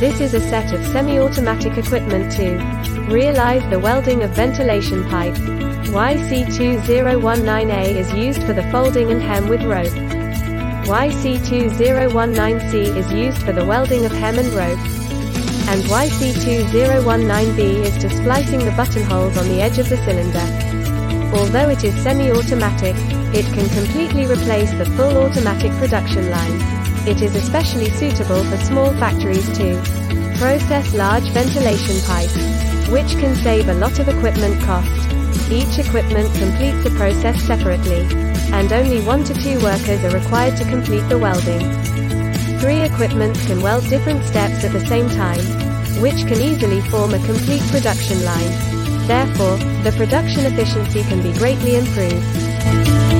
This is a set of semi-automatic equipment to realize the welding of ventilation pipe. YC2019A is used for the folding and hem with rope. YC2019C is used for the welding of hem and rope. And YC2019B is to splicing the buttonholes on the edge of the cylinder. Although it is semi-automatic, it can completely replace the full automatic production line. It is especially suitable for small factories to process large ventilation pipes, which can save a lot of equipment cost. Each equipment completes the process separately, and only one to two workers are required to complete the welding. Three equipments can weld different steps at the same time, which can easily form a complete production line. Therefore, the production efficiency can be greatly improved.